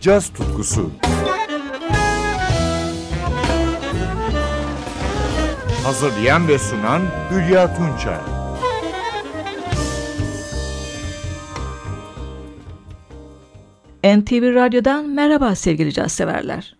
caz tutkusu. Hazırlayan ve sunan Hülya Tunçay. NTV Radyo'dan merhaba sevgili caz severler.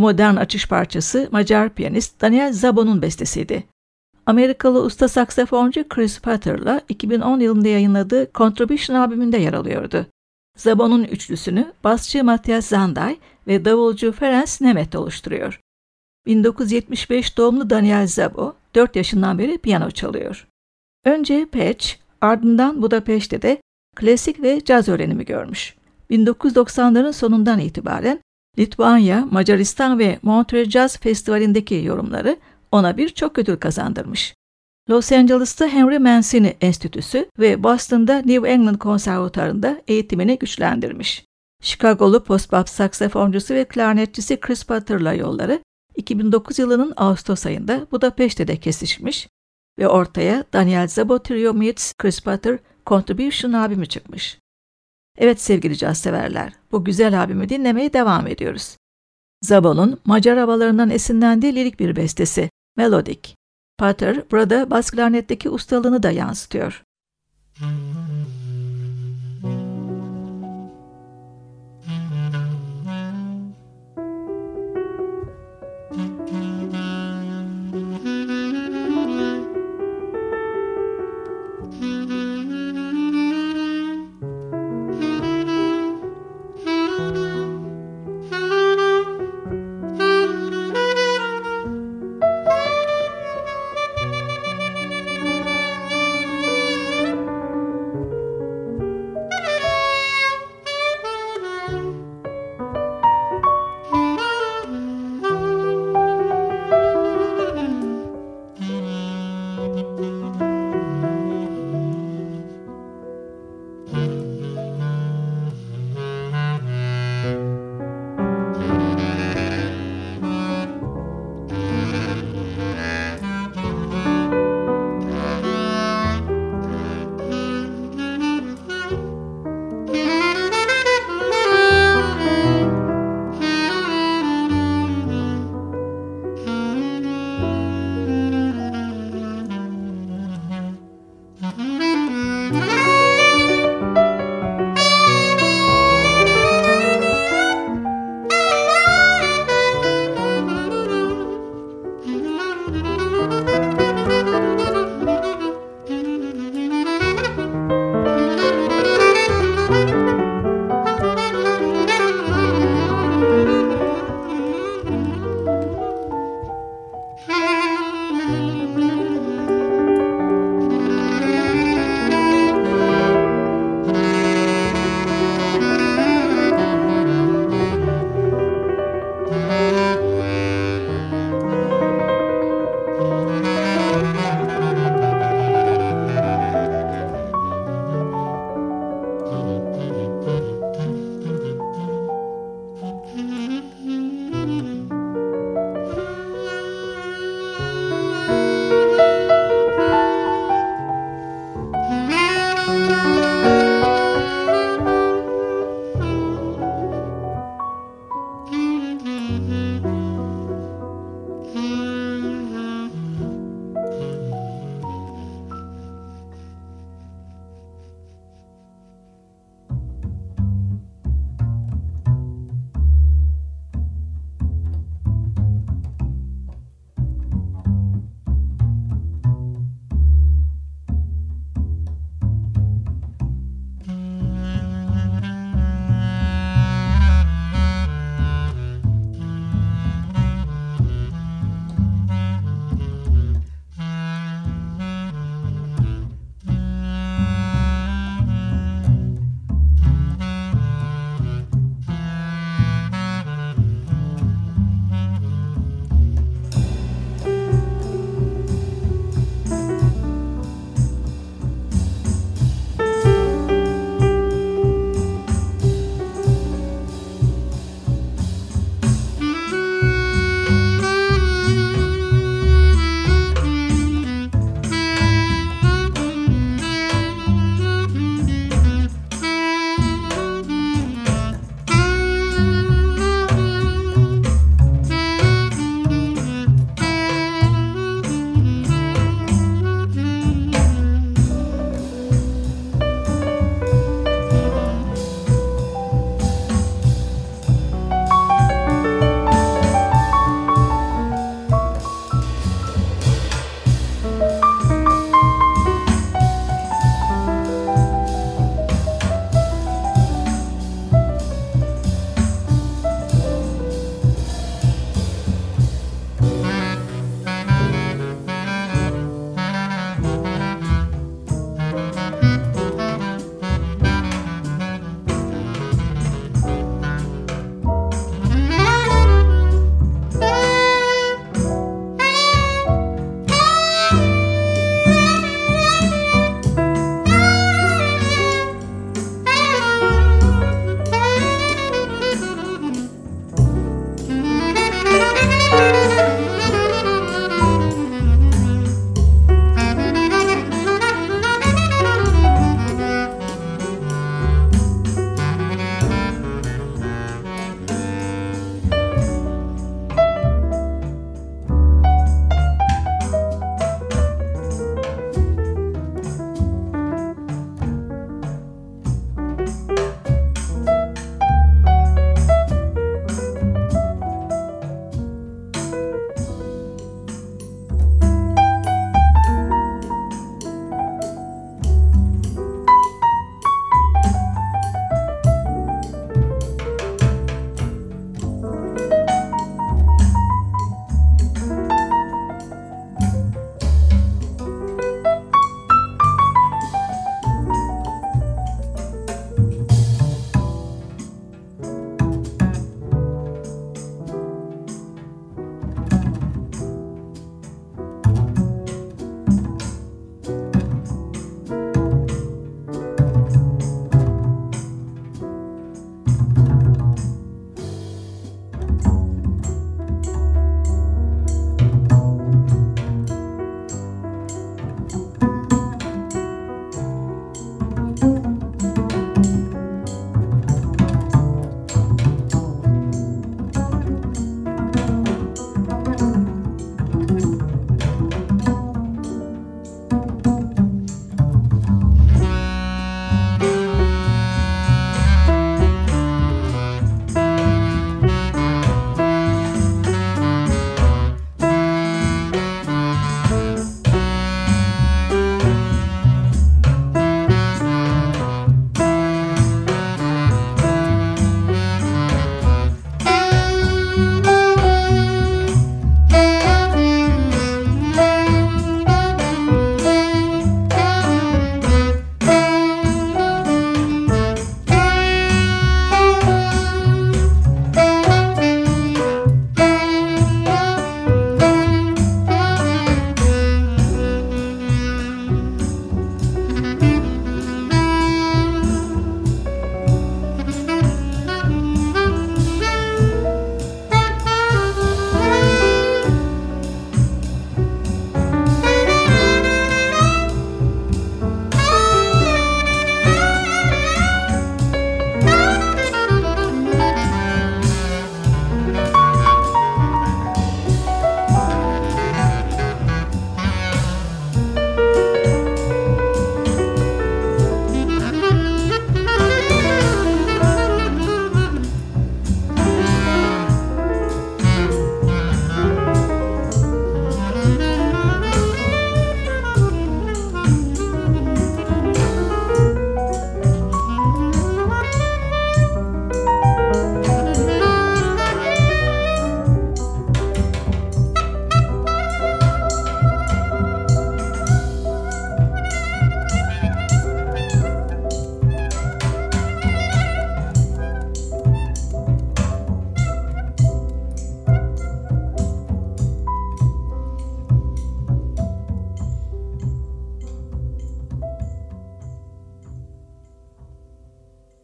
Modern açış parçası Macar piyanist Daniel Szabo'nun bestesiydi. Amerikalı usta saksafoncu Chris Potter'la 2010 yılında yayınladığı Contribution albümünde yer alıyordu. Szabo'nun üçlüsünü basçı Matthias Zanday ve davulcu Ferenc Nemet oluşturuyor. 1975 doğumlu Daniel Szabo 4 yaşından beri piyano çalıyor. Önce Patch, ardından Budapeşte de klasik ve caz öğrenimi görmüş. 1990'ların sonundan itibaren Litvanya, Macaristan ve Montreux Jazz Festivali'ndeki yorumları ona birçok ödül kazandırmış. Los Angeles'ta Henry Mancini Enstitüsü ve Boston'da New England Konservatuarı'nda eğitimini güçlendirmiş. Chicago'lu postbop saksafoncusu ve klarnetçisi Chris Potter'la yolları 2009 yılının Ağustos ayında Budapeşte'de kesişmiş ve ortaya Daniel Trio Meets Chris Potter Contribution albümü çıkmış. Evet sevgili caz severler, bu güzel albümü dinlemeye devam ediyoruz. Szabo'nun Macar havalarından esinlendiği lirik bir bestesi, Melodic. Potter burada bas klarnetteki ustalığını da yansıtıyor. Müzik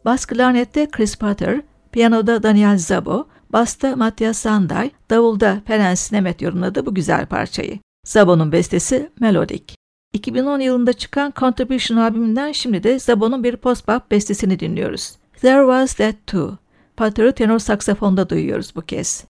Bas klarnette Chris Potter, piyanoda Daniel Zabo, basta Matthias Sanday, davulda Ferenc Nemet yorumladı bu güzel parçayı. Zabo'nun bestesi Melodic. 2010 yılında çıkan Contribution albümünden şimdi de Zabo'nun bir post-bop bestesini dinliyoruz. There Was That Too. Potter'ı tenor saksafonda duyuyoruz bu kez.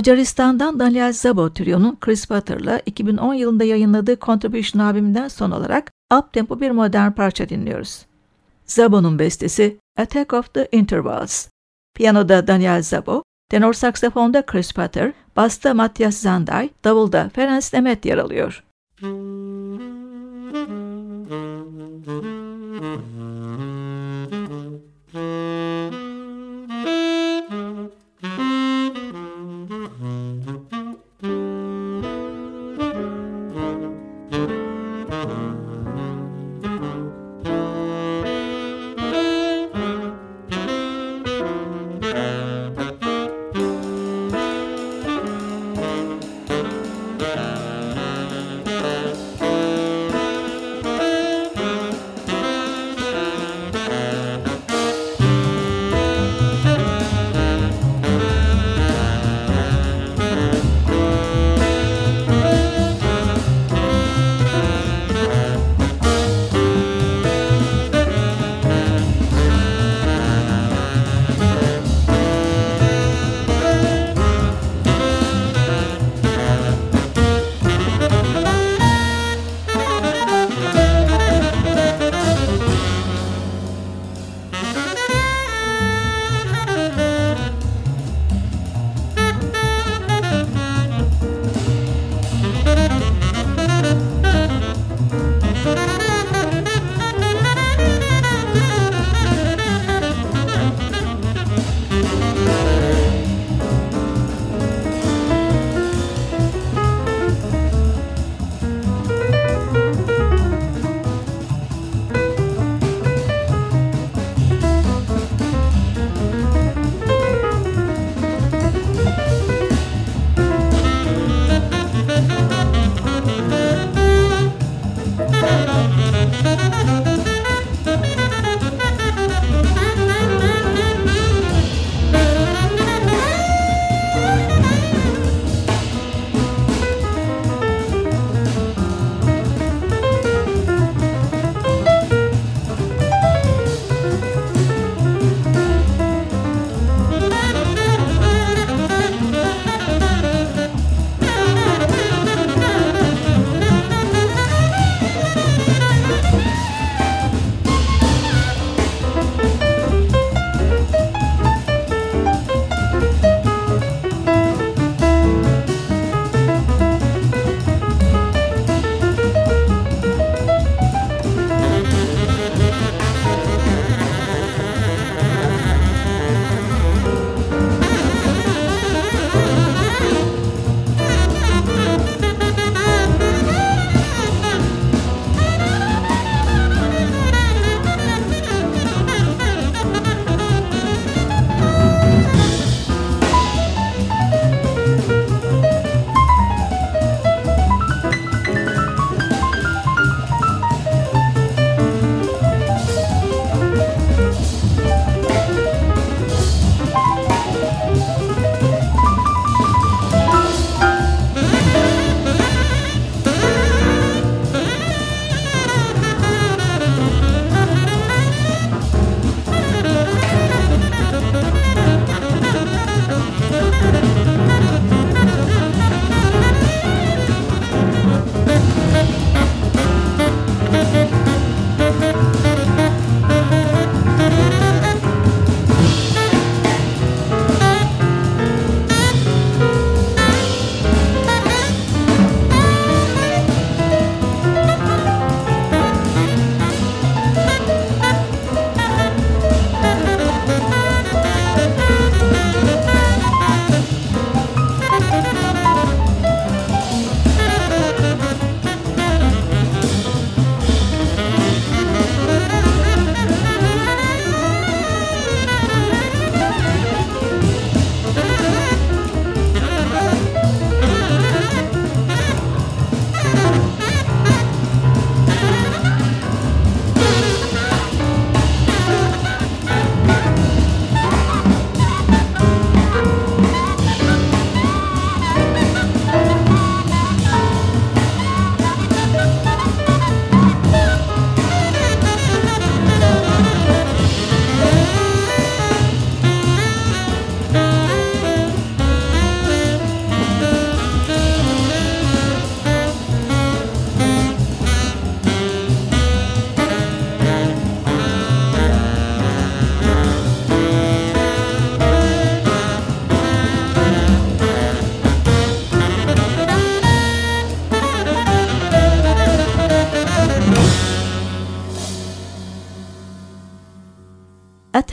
Macaristan'dan Daniel Zabo Trio'nun Chris Butter'la 2010 yılında yayınladığı Contribution albümünden son olarak up-tempo bir modern parça dinliyoruz. Zabo'nun bestesi Attack of the Intervals. Piyanoda Daniel Zabo, tenor saksafonda Chris Butter, basta Matthias Zanday, davulda Ferenc Nemet yer alıyor. Müzik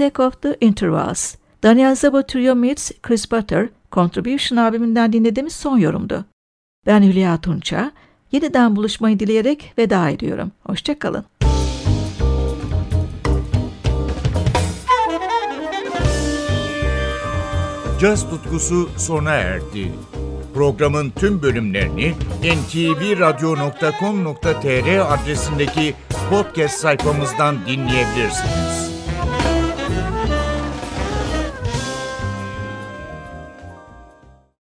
Take Off The Intervals. Daniel Zabo meets Chris Butter, Contribution albümünden dinlediğimiz son yorumdu. Ben Hülya Tunça. Yeniden buluşmayı dileyerek veda ediyorum. Hoşçakalın. Caz tutkusu sona erdi. Programın tüm bölümlerini ntvradio.com.tr adresindeki podcast sayfamızdan dinleyebilirsiniz.